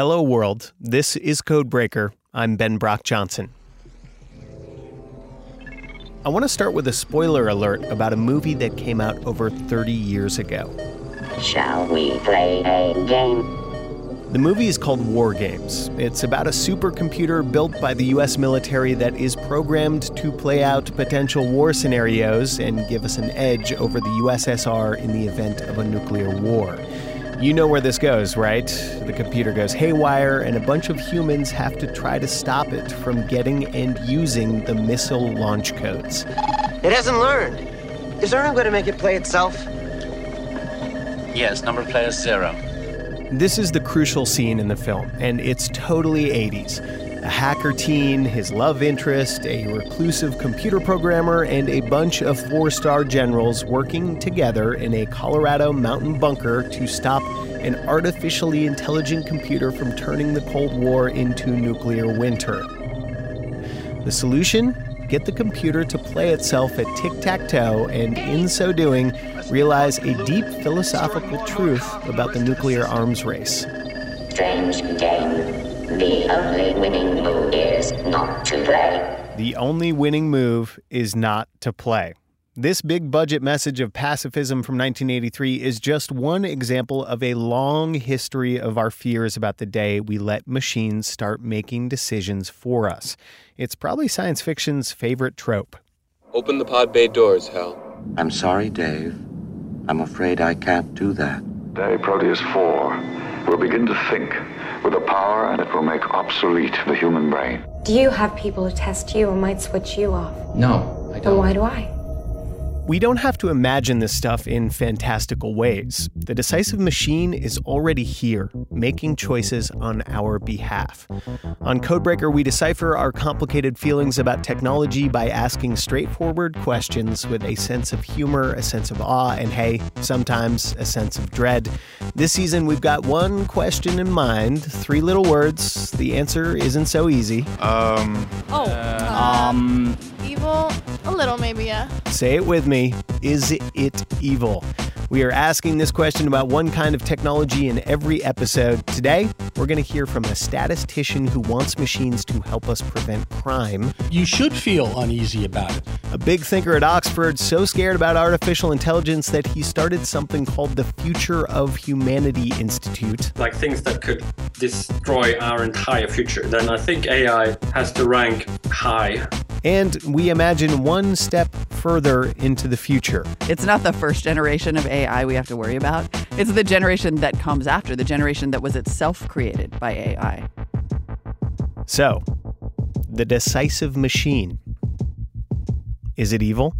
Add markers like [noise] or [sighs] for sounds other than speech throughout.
Hello, world. This is Codebreaker. I'm Ben Brock Johnson. I want to start with a spoiler alert about a movie that came out over 30 years ago. Shall we play a game? The movie is called War Games. It's about a supercomputer built by the US military that is programmed to play out potential war scenarios and give us an edge over the USSR in the event of a nuclear war. You know where this goes, right? The computer goes haywire, and a bunch of humans have to try to stop it from getting and using the missile launch codes. It hasn't learned. Is Ernie going to make it play itself? Yes, number of players zero. This is the crucial scene in the film, and it's totally 80s. A hacker teen, his love interest, a reclusive computer programmer, and a bunch of four star generals working together in a Colorado mountain bunker to stop an artificially intelligent computer from turning the Cold War into nuclear winter. The solution? Get the computer to play itself at tic tac toe, and in so doing, realize a deep philosophical truth about the nuclear arms race. Strange game. The only winning move is not to play. The only winning move is not to play. This big budget message of pacifism from 1983 is just one example of a long history of our fears about the day we let machines start making decisions for us. It's probably science fiction's favorite trope. Open the pod bay doors, Hal. I'm sorry, Dave. I'm afraid I can't do that. Day Proteus 4 will begin to think with a power and it will make obsolete the human brain. Do you have people who test you and might switch you off? No, I don't. why do I? We don't have to imagine this stuff in fantastical ways. The decisive machine is already here, making choices on our behalf. On Codebreaker, we decipher our complicated feelings about technology by asking straightforward questions with a sense of humor, a sense of awe, and hey, sometimes a sense of dread. This season, we've got one question in mind, three little words. The answer isn't so easy. Um, Oh, um, evil? A little, maybe, yeah. Say it with me. Is it evil? We are asking this question about one kind of technology in every episode. Today, we're going to hear from a statistician who wants machines to help us prevent crime, You should feel uneasy about it. a big thinker at Oxford so scared about artificial intelligence that he started something called the Future of Humanity Institute. like things that could destroy our entire future, then I think AI has to rank high. And we imagine one step further into the future. it's not the first generation of AI we have to worry about. It's the generation that comes after, the generation that was itself created by AI. So, the decisive machine. Is it evil?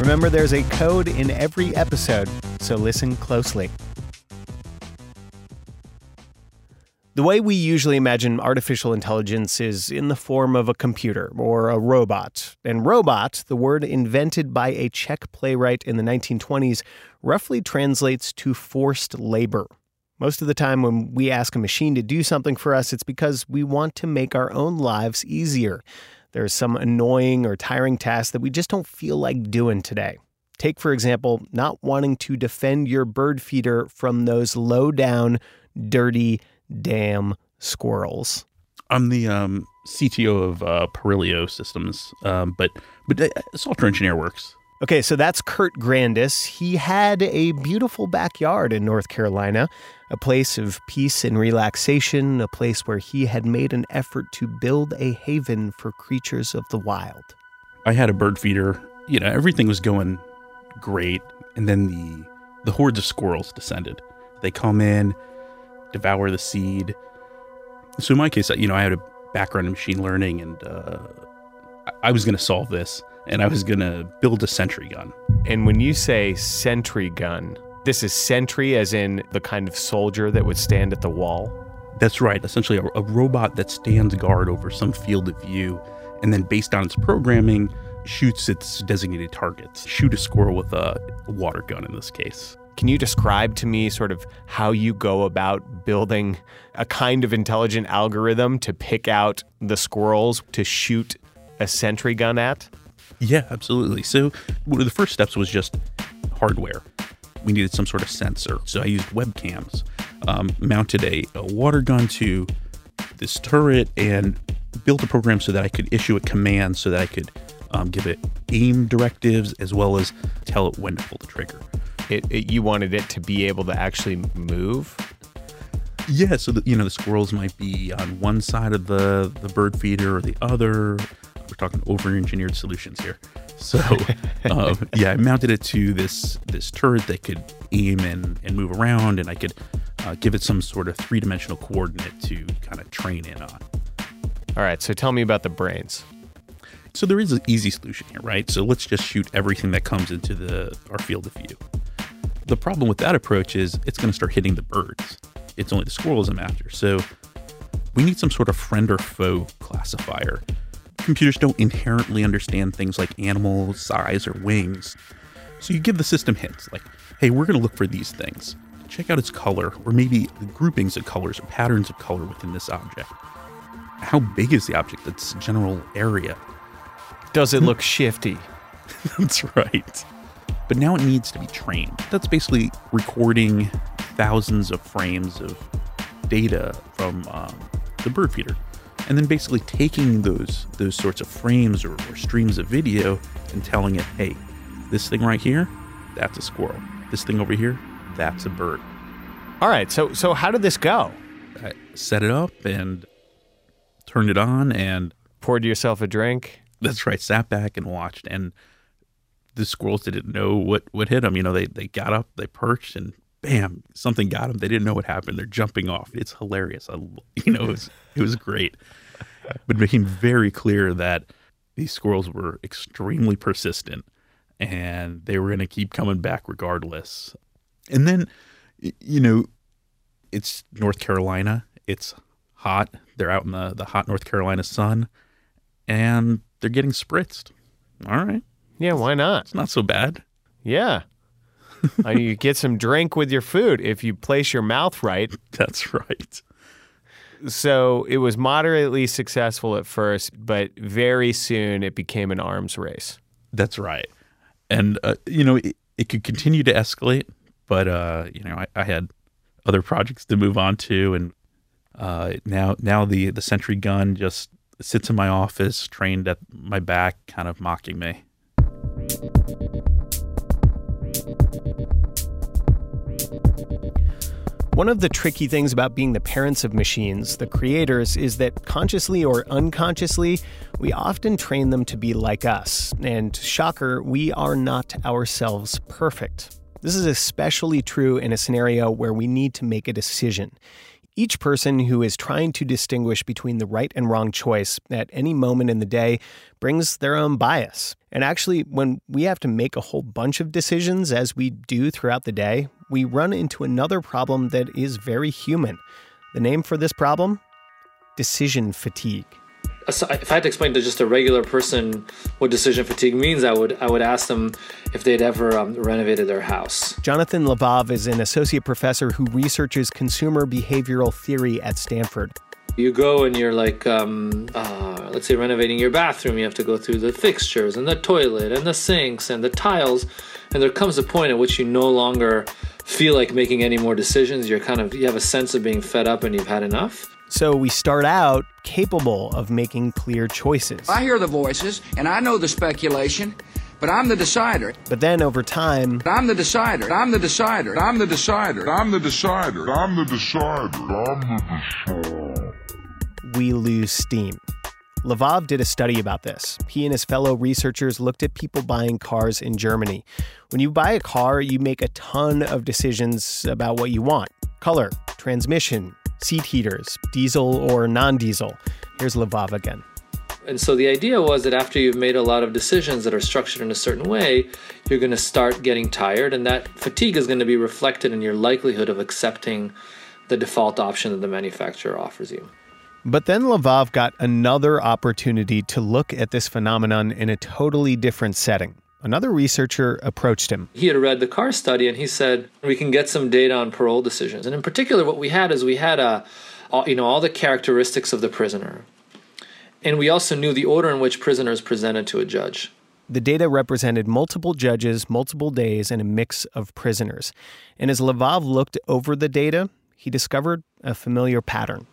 Remember, there's a code in every episode, so listen closely. The way we usually imagine artificial intelligence is in the form of a computer or a robot. And robot, the word invented by a Czech playwright in the 1920s, roughly translates to forced labor. Most of the time, when we ask a machine to do something for us, it's because we want to make our own lives easier. There's some annoying or tiring task that we just don't feel like doing today. Take, for example, not wanting to defend your bird feeder from those low down, dirty, damn squirrels. I'm the um, CTO of uh, Perilio Systems, um, but but uh, software engineer works. Okay, so that's Kurt Grandis. He had a beautiful backyard in North Carolina, a place of peace and relaxation, a place where he had made an effort to build a haven for creatures of the wild. I had a bird feeder. You know, everything was going great, and then the the hordes of squirrels descended. They come in, devour the seed. So in my case, you know, I had a background in machine learning, and uh, I- was going to solve this, and I was going to build a sentry gun. And when you say sentry gun, this is sentry as in the kind of soldier that would stand at the wall. That's right. Essentially, a, a robot that stands guard over some field of view, and then based on its programming, shoots its designated targets. Shoot a squirrel with a water gun in this case. Can you describe to me sort of how you go about building a kind of intelligent algorithm to pick out the squirrels to shoot a sentry gun at? Yeah, absolutely. So one of the first steps was just hardware. We needed some sort of sensor. So I used webcams, um, mounted a, a water gun to this turret, and built a program so that I could issue a command so that I could um, give it aim directives as well as tell it when to pull the trigger. It, it, you wanted it to be able to actually move? Yeah, so the, you know the squirrels might be on one side of the the bird feeder or the other. We're talking over-engineered solutions here. So [laughs] um, yeah, I mounted it to this this turret that could aim and, and move around, and I could uh, give it some sort of three-dimensional coordinate to kind of train in on. All right, so tell me about the brains. So there is an easy solution here, right? So let's just shoot everything that comes into the our field of view. The problem with that approach is it's going to start hitting the birds. It's only the squirrels I'm after. So we need some sort of friend or foe classifier. Computers don't inherently understand things like animal size or wings. So you give the system hints like, hey, we're going to look for these things. Check out its color, or maybe the groupings of colors or patterns of color within this object. How big is the object? Its general area. Does it [laughs] look shifty? That's right. But now it needs to be trained. That's basically recording thousands of frames of data from um, the bird feeder, and then basically taking those those sorts of frames or, or streams of video and telling it, "Hey, this thing right here, that's a squirrel. This thing over here, that's a bird." All right. So so how did this go? I set it up and turned it on and poured yourself a drink. That's right. Sat back and watched, and the squirrels didn't know what what hit them. You know, they they got up, they perched, and bam, something got them. They didn't know what happened. They're jumping off. It's hilarious. I, [laughs] you know, it was it was great, but it became very clear that these squirrels were extremely persistent, and they were going to keep coming back regardless. And then, you know, it's North Carolina. It's hot. They're out in the the hot North Carolina sun, and they're getting spritzed. All right. Yeah, why not? It's not so bad. Yeah. uh, you get some drink with your food if you place your mouth right. [laughs] That's right. So it was moderately successful at first, but very soon it became an arms race. That's right. And, uh, you know, it, it, could continue to escalate, but, uh, you know, I, I, had other projects to move on to. And uh, now, now the, the Sentry gun just sits in my office, trained at my back, kind of mocking me. One of the tricky things about being the parents of machines, the creators, is that consciously or unconsciously, we often train them to be like us. And shocker, we are not ourselves perfect. This is especially true in a scenario where we need to make a decision. Each person who is trying to distinguish between the right and wrong choice at any moment in the day brings their own bias. And actually, when we have to make a whole bunch of decisions, as we do throughout the day, we run into another problem that is very human. The name for this problem? Decision fatigue if I had to explain to just a regular person what decision fatigue means, I would I would ask them if they'd ever um, renovated their house. Jonathan Levav is an associate professor who researches consumer behavioral theory at Stanford. You go and you're like, um, uh, let's say, renovating your bathroom. You have to go through the fixtures and the toilet and the sinks and the tiles, and there comes a point at which you no longer feel like making any more decisions. You're kind of you have a sense of being fed up and you've had enough. So we start out capable of making clear choices. I hear the voices and I know the speculation, but I'm the decider. But then over time, I'm the decider. I'm the decider. I'm the decider. I'm the decider. I'm the decider. I'm the decider. We lose steam. Levav did a study about this. He and his fellow researchers looked at people buying cars in Germany. When you buy a car, you make a ton of decisions about what you want color, transmission, seat heaters, diesel or non diesel. Here's Levav again. And so the idea was that after you've made a lot of decisions that are structured in a certain way, you're going to start getting tired, and that fatigue is going to be reflected in your likelihood of accepting the default option that the manufacturer offers you. But then Levav got another opportunity to look at this phenomenon in a totally different setting another researcher approached him. He had read the car study and he said, We can get some data on parole decisions. And in particular, what we had is we had a, all, you know, all the characteristics of the prisoner. And we also knew the order in which prisoners presented to a judge. The data represented multiple judges, multiple days, and a mix of prisoners. And as Levav looked over the data, he discovered a familiar pattern.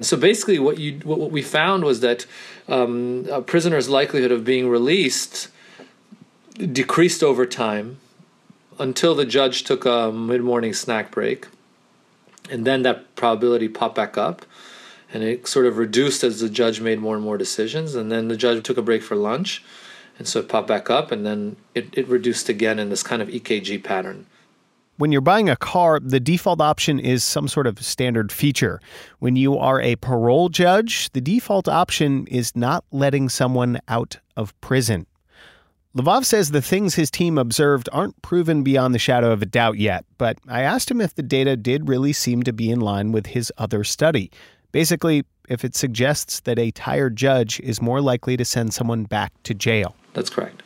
So basically, what you what we found was that um, a prisoner's likelihood of being released decreased over time until the judge took a mid-morning snack break, and then that probability popped back up, and it sort of reduced as the judge made more and more decisions, and then the judge took a break for lunch, and so it popped back up, and then it, it reduced again in this kind of EKG pattern. When you're buying a car, the default option is some sort of standard feature. When you are a parole judge, the default option is not letting someone out of prison. Levav says the things his team observed aren't proven beyond the shadow of a doubt yet, but I asked him if the data did really seem to be in line with his other study. Basically, if it suggests that a tired judge is more likely to send someone back to jail. That's correct.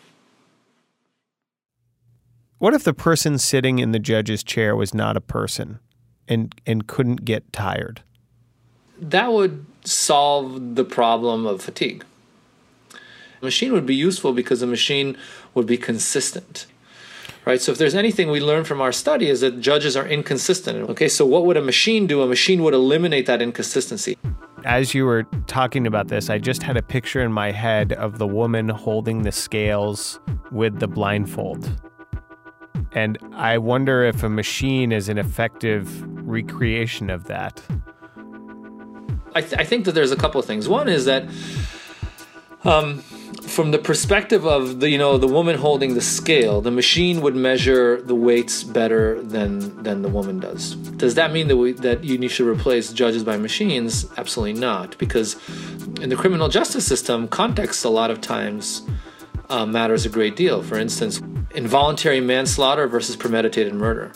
What if the person sitting in the judge's chair was not a person and and couldn't get tired? That would solve the problem of fatigue. A machine would be useful because a machine would be consistent. Right? So if there's anything we learn from our study is that judges are inconsistent. Okay, so what would a machine do? A machine would eliminate that inconsistency. As you were talking about this, I just had a picture in my head of the woman holding the scales with the blindfold. And I wonder if a machine is an effective recreation of that. I, th- I think that there's a couple of things. One is that um, from the perspective of the you know the woman holding the scale, the machine would measure the weights better than than the woman does. Does that mean that we, that you should replace judges by machines? Absolutely not, because in the criminal justice system, context a lot of times uh, matters a great deal. For instance, involuntary manslaughter versus premeditated murder.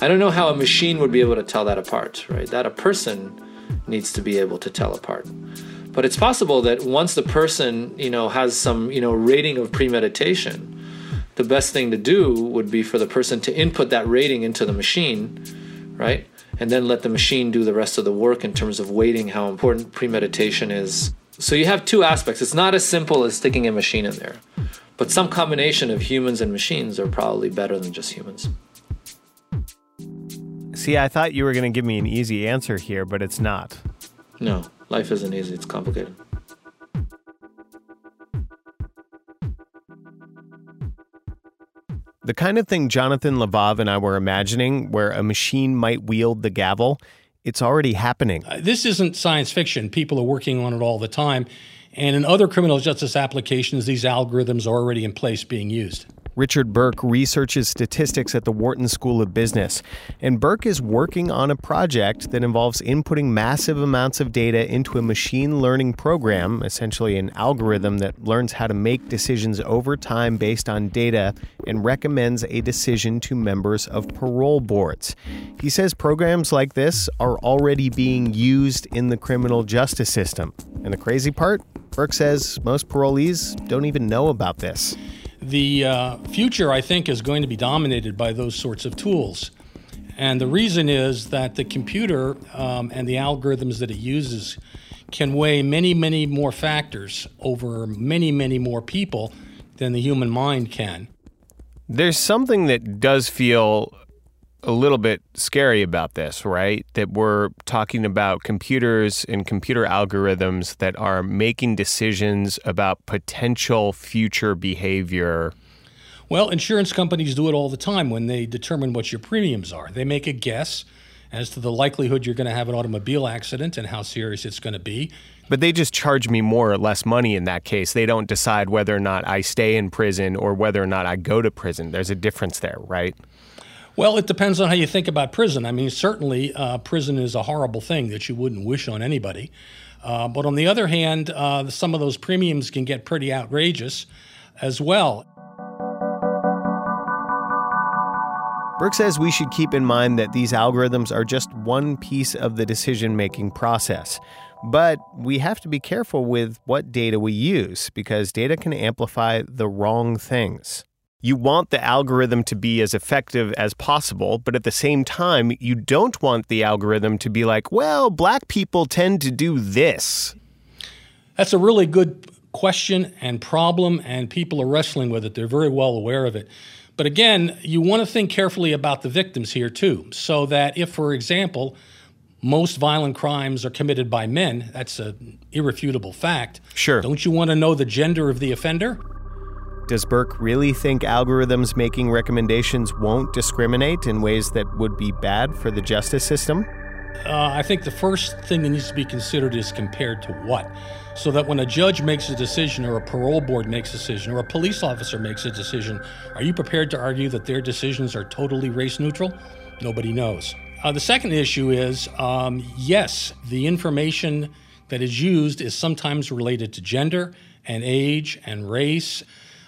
I don't know how a machine would be able to tell that apart, right? That a person needs to be able to tell apart. But it's possible that once the person, you know, has some, you know, rating of premeditation, the best thing to do would be for the person to input that rating into the machine, right? And then let the machine do the rest of the work in terms of weighting how important premeditation is. So you have two aspects. It's not as simple as sticking a machine in there. But some combination of humans and machines are probably better than just humans. See, I thought you were going to give me an easy answer here, but it's not. No, life isn't easy, it's complicated. The kind of thing Jonathan Levav and I were imagining, where a machine might wield the gavel, it's already happening. Uh, this isn't science fiction. People are working on it all the time. And in other criminal justice applications, these algorithms are already in place being used. Richard Berk researches statistics at the Wharton School of Business, and Berk is working on a project that involves inputting massive amounts of data into a machine learning program, essentially an algorithm that learns how to make decisions over time based on data and recommends a decision to members of parole boards. He says programs like this are already being used in the criminal justice system. And the crazy part? Berk says most parolees don't even know about this. The uh, future, I think, is going to be dominated by those sorts of tools. And the reason is that the computer um, and the algorithms that it uses can weigh many, many more factors over many, many more people than the human mind can. There's something that does feel a little bit scary about this, right? That we're talking about computers and computer algorithms that are making decisions about potential future behavior. Well, insurance companies do it all the time when they determine what your premiums are. They make a guess as to the likelihood you're going to have an automobile accident and how serious it's going to be. But they just charge me more or less money in that case. They don't decide whether or not I stay in prison or whether or not I go to prison. There's a difference there, right? Well, it depends on how you think about prison. I mean, certainly, uh, prison is a horrible thing that you wouldn't wish on anybody. Uh, but on the other hand, uh, some of those premiums can get pretty outrageous as well. Berk says we should keep in mind that these algorithms are just one piece of the decision making process. But we have to be careful with what data we use because data can amplify the wrong things. You want the algorithm to be as effective as possible, but at the same time, you don't want the algorithm to be like, well, black people tend to do this. That's a really good question and problem, and people are wrestling with it. They're very well aware of it. But again, you want to think carefully about the victims here, too, so that if, for example, most violent crimes are committed by men, that's an irrefutable fact. Sure. Don't you want to know the gender of the offender? Does Berk really think algorithms making recommendations won't discriminate in ways that would be bad for the justice system? Uh, I think the first thing that needs to be considered is compared to what? So that when a judge makes a decision, or a parole board makes a decision, or a police officer makes a decision, are you prepared to argue that their decisions are totally race neutral? Nobody knows. Uh, the second issue is um, yes, the information that is used is sometimes related to gender and age and race.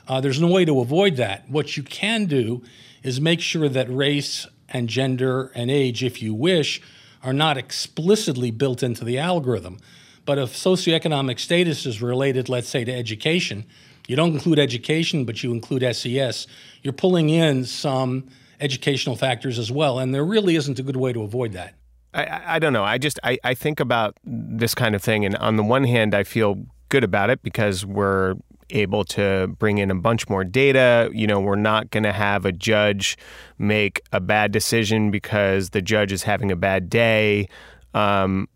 Uh, there's no way to avoid that. What you can do is make sure that race and gender and age, if you wish, are not explicitly built into the algorithm. But if socioeconomic status is related, let's say, to education, you don't include education, but you include SES, you're pulling in some educational factors as well. And there really isn't a good way to avoid that. I, I don't know. I just I, I think about this kind of thing, and on the one hand, I feel good about it because we're able to bring in a bunch more data. You know, we're not going to have a judge make a bad decision because the judge is having a bad day. Um,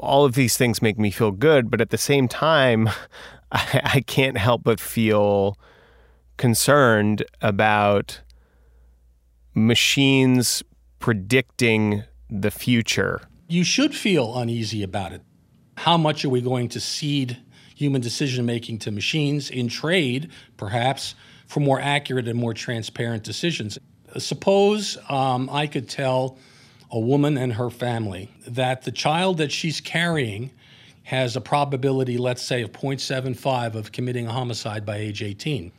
all of these things make me feel good, but at the same time, [laughs] I, I can't help but feel concerned about machines predicting the future. You should feel uneasy about it. How much are we going to cede human decision making to machines in trade, perhaps, for more accurate and more transparent decisions? Suppose um, I could tell a woman and her family that the child that she's carrying has a probability, let's say, of 0.75 of committing a homicide by age 18.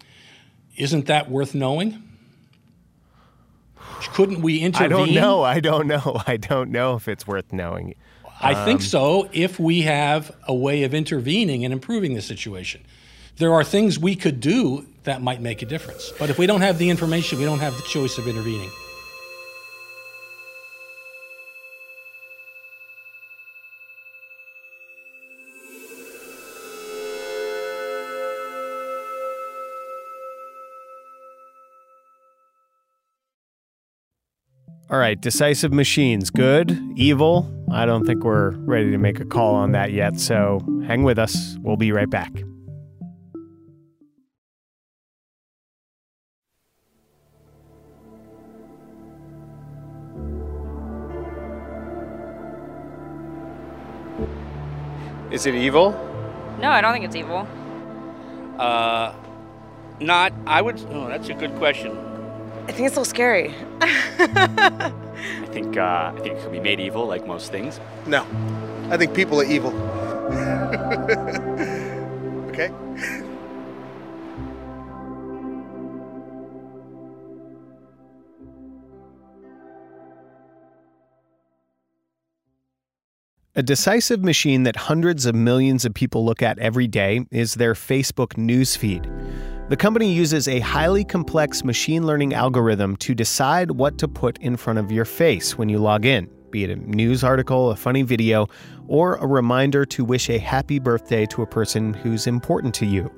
Isn't that worth knowing? Couldn't we intervene? I don't know. I don't know. [laughs] I don't know if it's worth knowing. I think Um, so if we have a way of intervening and improving the situation. There are things we could do that might make a difference. But if we don't have the information, we don't have the choice of intervening. All right, decisive machines, good, evil. I don't think we're ready to make a call on that yet, so hang with us. We'll be right back. Is it evil? No, I don't think it's evil. Uh, not. I would. Oh, that's a good question. I think it's a little scary. [laughs] I think uh, I think it could be made evil, like most things. No, I think people are evil. [laughs] okay. A decisive machine that hundreds of millions of people look at every day is their Facebook newsfeed. The company uses a highly complex machine learning algorithm to decide what to put in front of your face when you log in, be it a news article, a funny video, or a reminder to wish a happy birthday to a person who's important to you.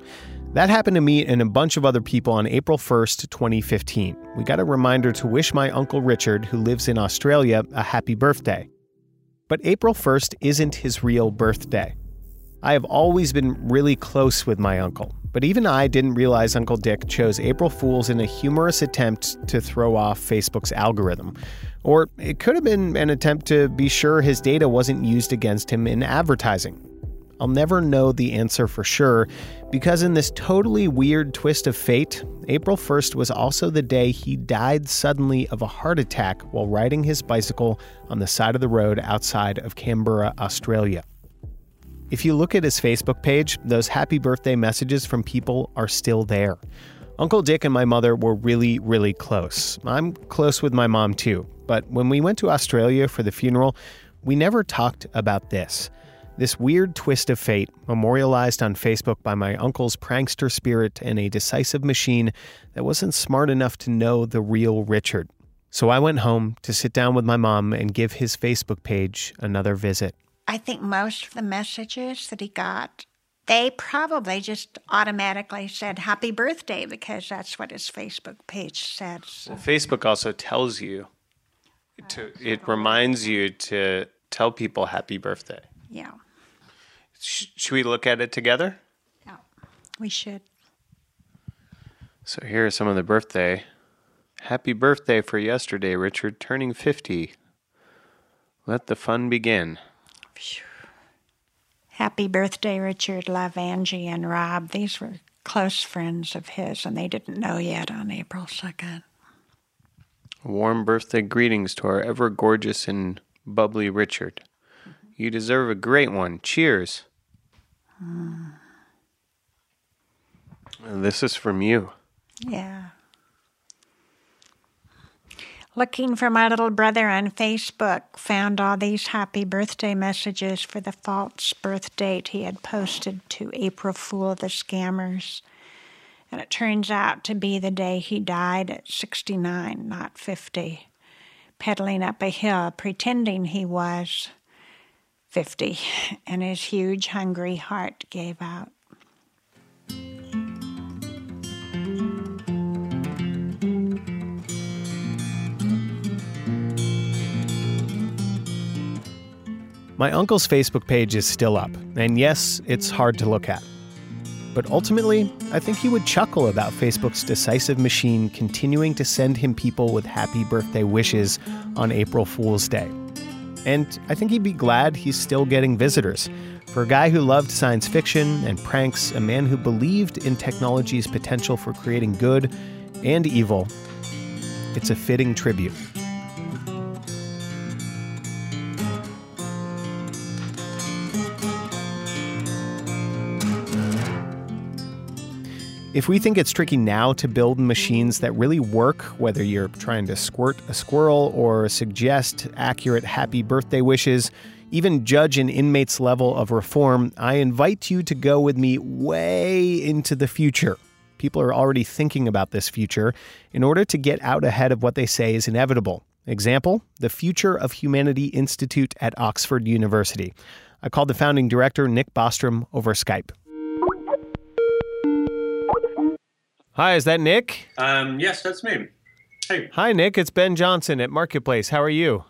That happened to me and a bunch of other people on April 1st, 2015. We got a reminder to wish my Uncle Richard, who lives in Australia, a happy birthday. But April 1st isn't his real birthday. I have always been really close with my uncle, but even I didn't realize Uncle Dick chose April Fools in a humorous attempt to throw off Facebook's algorithm. Or it could have been an attempt to be sure his data wasn't used against him in advertising. I'll never know the answer for sure because, in this totally weird twist of fate, April 1st was also the day he died suddenly of a heart attack while riding his bicycle on the side of the road outside of Canberra, Australia. If you look at his Facebook page, those happy birthday messages from people are still there. Uncle Dick and my mother were really, really close. I'm close with my mom too, but when we went to Australia for the funeral, we never talked about this. This weird twist of fate, memorialized on Facebook by my uncle's prankster spirit and a decisive machine that wasn't smart enough to know the real Richard. So I went home to sit down with my mom and give his Facebook page another visit. I think most of the messages that he got They probably just automatically said happy birthday because that's what his Facebook page says. Well, Facebook also tells you to, it reminds you to tell people happy birthday. Yeah, Sh- should we look at it together? Yeah, we should. So here are some of the birthday. Happy birthday for yesterday, Richard, turning 50. Let the fun begin. Happy birthday, Richard. Love Angie and Rob. These were close friends of his, and they didn't know yet on April 2nd. Warm birthday greetings to our ever gorgeous and bubbly Richard. Mm-hmm. You deserve a great one. Cheers. And this is from you. Yeah. Looking for my little brother on Facebook, found all these happy birthday messages for the false birth date he had posted to April Fool the scammers. And it turns out to be the day he died at 69, not 50, pedaling up a hill, pretending he was 50, [laughs] and his huge, hungry heart gave out. My uncle's Facebook page is still up, and yes, it's hard to look at. But ultimately, I think he would chuckle about Facebook's decisive machine continuing to send him people with happy birthday wishes on April Fool's Day. And I think he'd be glad he's still getting visitors. For a guy who loved science fiction and pranks, a man who believed in technology's potential for creating good and evil, it's a fitting tribute. If we think it's tricky now to build machines that really work, whether you're trying to squirt a squirrel or suggest accurate happy birthday wishes, even judge an inmate's level of reform, I invite you to go with me way into the future. People are already thinking about this future in order to get out ahead of what they say is inevitable. Example, the Future of Humanity Institute at Oxford University. I called the founding director, Nick Bostrom, over Skype. Hi, is that Nick? Um, yes, that's me. Hey. Hi, Nick. It's Ben Johnson at Marketplace. How are you?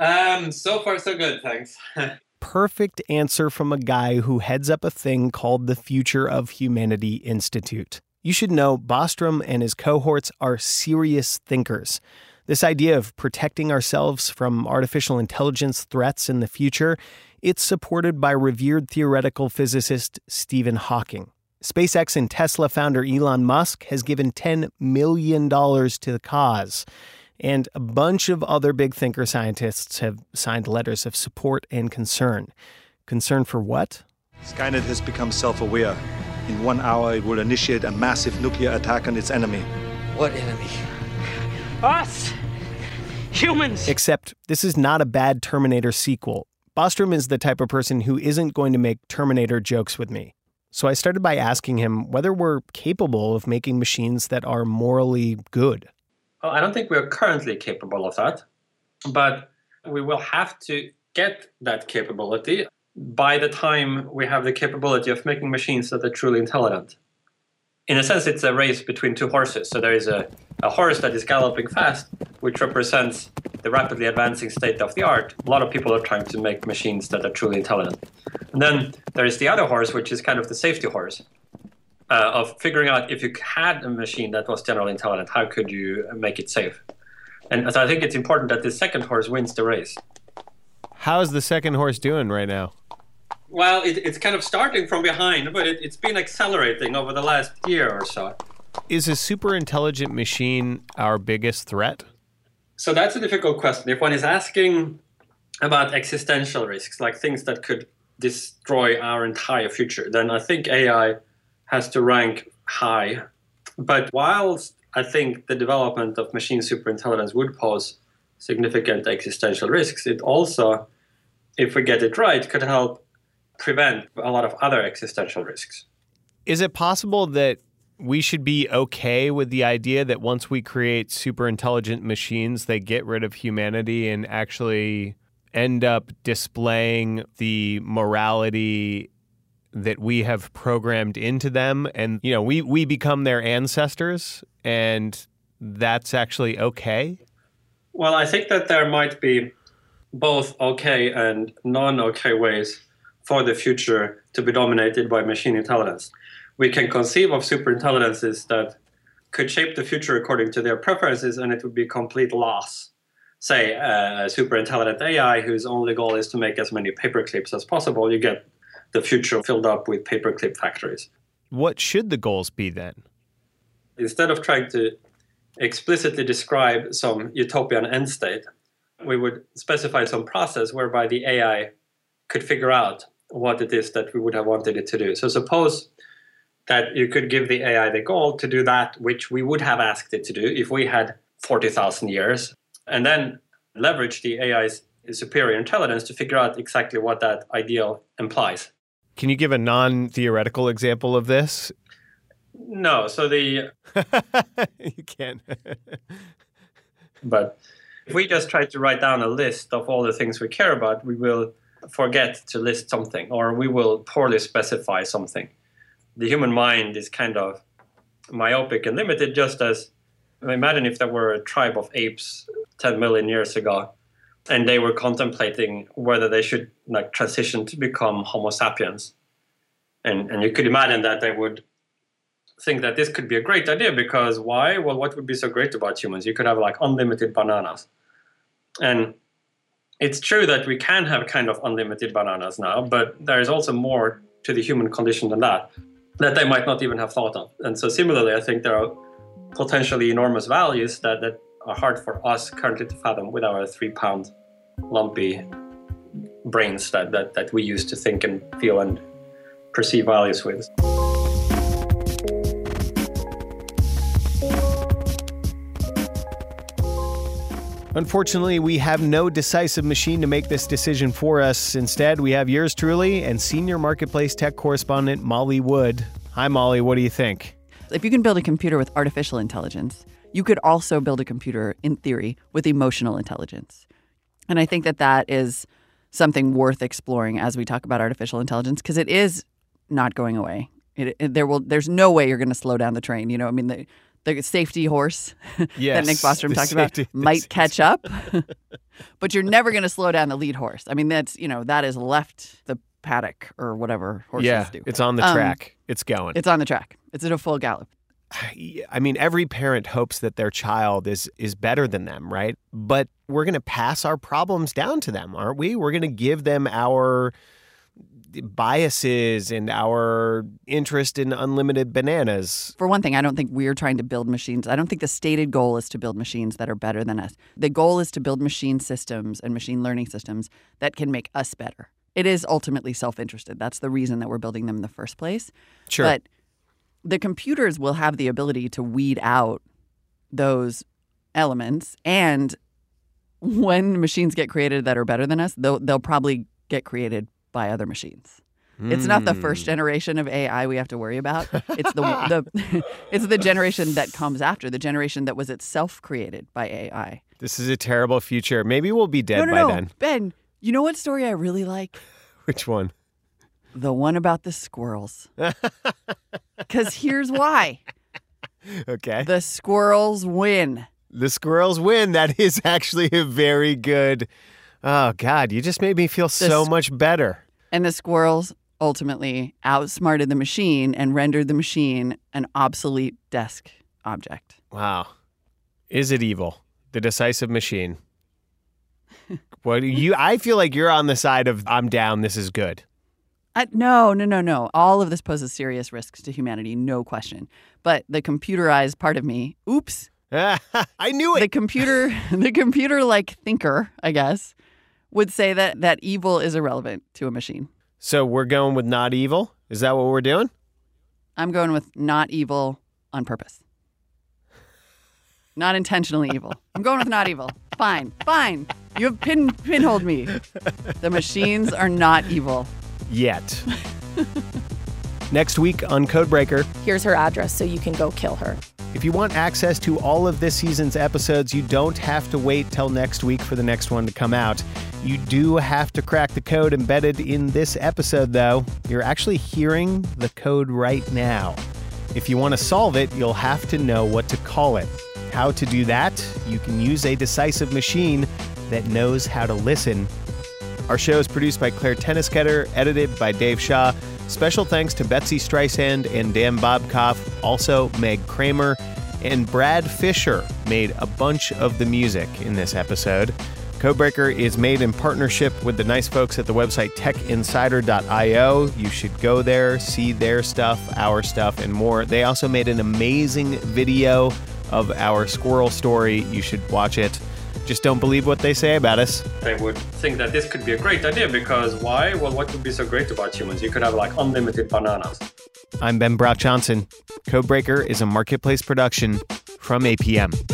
Um, so far so good, thanks. [laughs] Perfect answer from a guy who heads up a thing called the Future of Humanity Institute. You should know Bostrom and his cohorts are serious thinkers. This idea of protecting ourselves from artificial intelligence threats in the future, it's supported by revered theoretical physicist Stephen Hawking. SpaceX and Tesla founder Elon Musk has given $10 million to the cause. And a bunch of other big thinker scientists have signed letters of support and concern. Concern for what? Skynet has become self aware. In one hour, it will initiate a massive nuclear attack on its enemy. What enemy? Us! Humans! Except this is not a bad Terminator sequel. Bostrom is the type of person who isn't going to make Terminator jokes with me. So I started by asking him whether we're capable of making machines that are morally good. Well, I don't think we're currently capable of that, but we will have to get that capability by the time we have the capability of making machines that are truly intelligent. In a sense, it's a race between two horses. So there is a, a horse that is galloping fast, which represents the rapidly advancing state of the art. A lot of people are trying to make machines that are truly intelligent. And then there is the other horse, which is kind of the safety horse uh, of figuring out if you had a machine that was generally intelligent, how could you make it safe? And so I think it's important that the second horse wins the race. How's the second horse doing right now? Well, it, it's kind of starting from behind, but it, it's been accelerating over the last year or so. Is a super intelligent machine our biggest threat? So that's a difficult question. If one is asking about existential risks, like things that could destroy our entire future, then I think AI has to rank high. But whilst I think the development of machine superintelligence would pose significant existential risks, it also, if we get it right, could help prevent a lot of other existential risks. Is it possible that we should be okay with the idea that once we create super intelligent machines, they get rid of humanity and actually end up displaying the morality that we have programmed into them and you know we we become their ancestors and that's actually okay Well, I think that there might be both okay and non okay ways for the future to be dominated by machine intelligence. We can conceive of superintelligences that could shape the future according to their preferences, and it would be complete loss. Say, uh, a super intelligent AI whose only goal is to make as many paperclips as possible, you get the future filled up with paperclip factories. what should the goals be then Instead of trying to explicitly describe some utopian end state, we would specify some process whereby the AI could figure out what it is that we would have wanted it to do. So suppose that you could give the AI the goal to do that which we would have asked it to do if we had 40,000 years, and then leverage the AI's superior intelligence to figure out exactly what that ideal implies. can you give a non-theoretical example of this No, so the [laughs] you can [laughs] but if we just try to write down a list of all the things we care about, we will forget to list something or we will poorly specify something. The human mind is kind of myopic and limited, just as imagine if there were a tribe of apes 10 million years ago and they were contemplating whether they should like transition to become homo sapiens. And and you could imagine that they would think that this could be a great idea because why? Well what would be so great about humans? You could have like unlimited bananas. And it's true that we can have kind of unlimited bananas now but there is also more to the human condition than that that they might not even have thought of and so similarly i think there are potentially enormous values that, that are hard for us currently to fathom with our three pound lumpy brains that, that, that we use to think and feel and perceive values with. Unfortunately, we have no decisive machine to make this decision for us. Instead, we have yours truly and senior marketplace tech correspondent Molly Wood. Hi, Molly. What do you think? If you can build a computer with artificial intelligence, you could also build a computer, in theory, with emotional intelligence. And I think that that is something worth exploring as we talk about artificial intelligence because it is not going away. It, it- there will. There's no way you're going to slow down the train. You know, I mean, the, the safety horse [laughs] that Nick Bostrom talked safety- about might catch up, [laughs] but you're never going to slow down the lead horse. I mean, that's you know that is left the paddock or whatever horses yeah, do. it's on the Um, track. It's going. It's on the track. It's at a full gallop. [sighs] I mean, every parent hopes that their child is is better than them, right? But we're going to pass our problems down to them, aren't we? We're going to give them our biases and our interest in unlimited bananas. For one thing, I don't think we're trying to build machines. I don't think the stated goal is to build machines that are better than us. The goal is to build machine systems and machine learning systems that can make us better. It is ultimately self interested. That's the reason that we're building them in the first place. Sure. But the computers will have the ability to weed out those elements. And when machines get created that are better than us, they'll, they'll probably get created by other machines. It's not the first Hmm. generation of AI we have to worry about. It's the [laughs] the [laughs] it's the generation that comes after, the generation that was itself created by AI. This is a terrible future. Maybe we'll be dead no, no, by no. then. Ben, you know what story I really like? [laughs] Which one? The one about the squirrels. Cuz here's why. Okay. The squirrels win. The squirrels win. That is actually a very good. Oh God, you just made me feel so s- much better. And the squirrels ultimately outsmarted the machine and rendered the machine an obsolete desk object. Wow. Is it evil? The decisive machine. [laughs] what you I feel like you're on the side of I'm down, this is good. I, no, no, no, no. All of this poses serious risks to humanity, no question. But the computerized part of me, oops, [laughs] I knew it. The computer, [laughs] the computer like thinker, I guess, would say that that evil is irrelevant to a machine. So we're going with not evil? Is that what we're doing? I'm going with not evil on purpose. Not intentionally evil. I'm going with not evil. Fine, fine. You have pin pinholed me. The machines are not evil. Yet. Next week on Codebreaker. Here's her address so you can go kill her. If you want access to all of this season's episodes, you don't have to wait till next week for the next one to come out. You do have to crack the code embedded in this episode, though. You're actually hearing the code right now. If you want to solve it, you'll have to know what to call it. How to do that? You can use a decisive machine that knows how to listen. Our show is produced by Claire Toeniskoetter, edited by Dave Shaw. Special thanks to Betsy Streisand and Dan Bobkoff, also Meg Kramer, and Brad Fisher made a bunch of the music in this episode. Codebreaker is made in partnership with the nice folks at the website techinsider.io. You should go there, see their stuff, our stuff, and more. They also made an amazing video of our squirrel story. You should watch it. Just don't believe what they say about us. They would think that this could be a great idea because why? Well, what would be so great about humans? You could have like unlimited bananas. I'm Ben Brock Johnson. Codebreaker is a marketplace production from APM.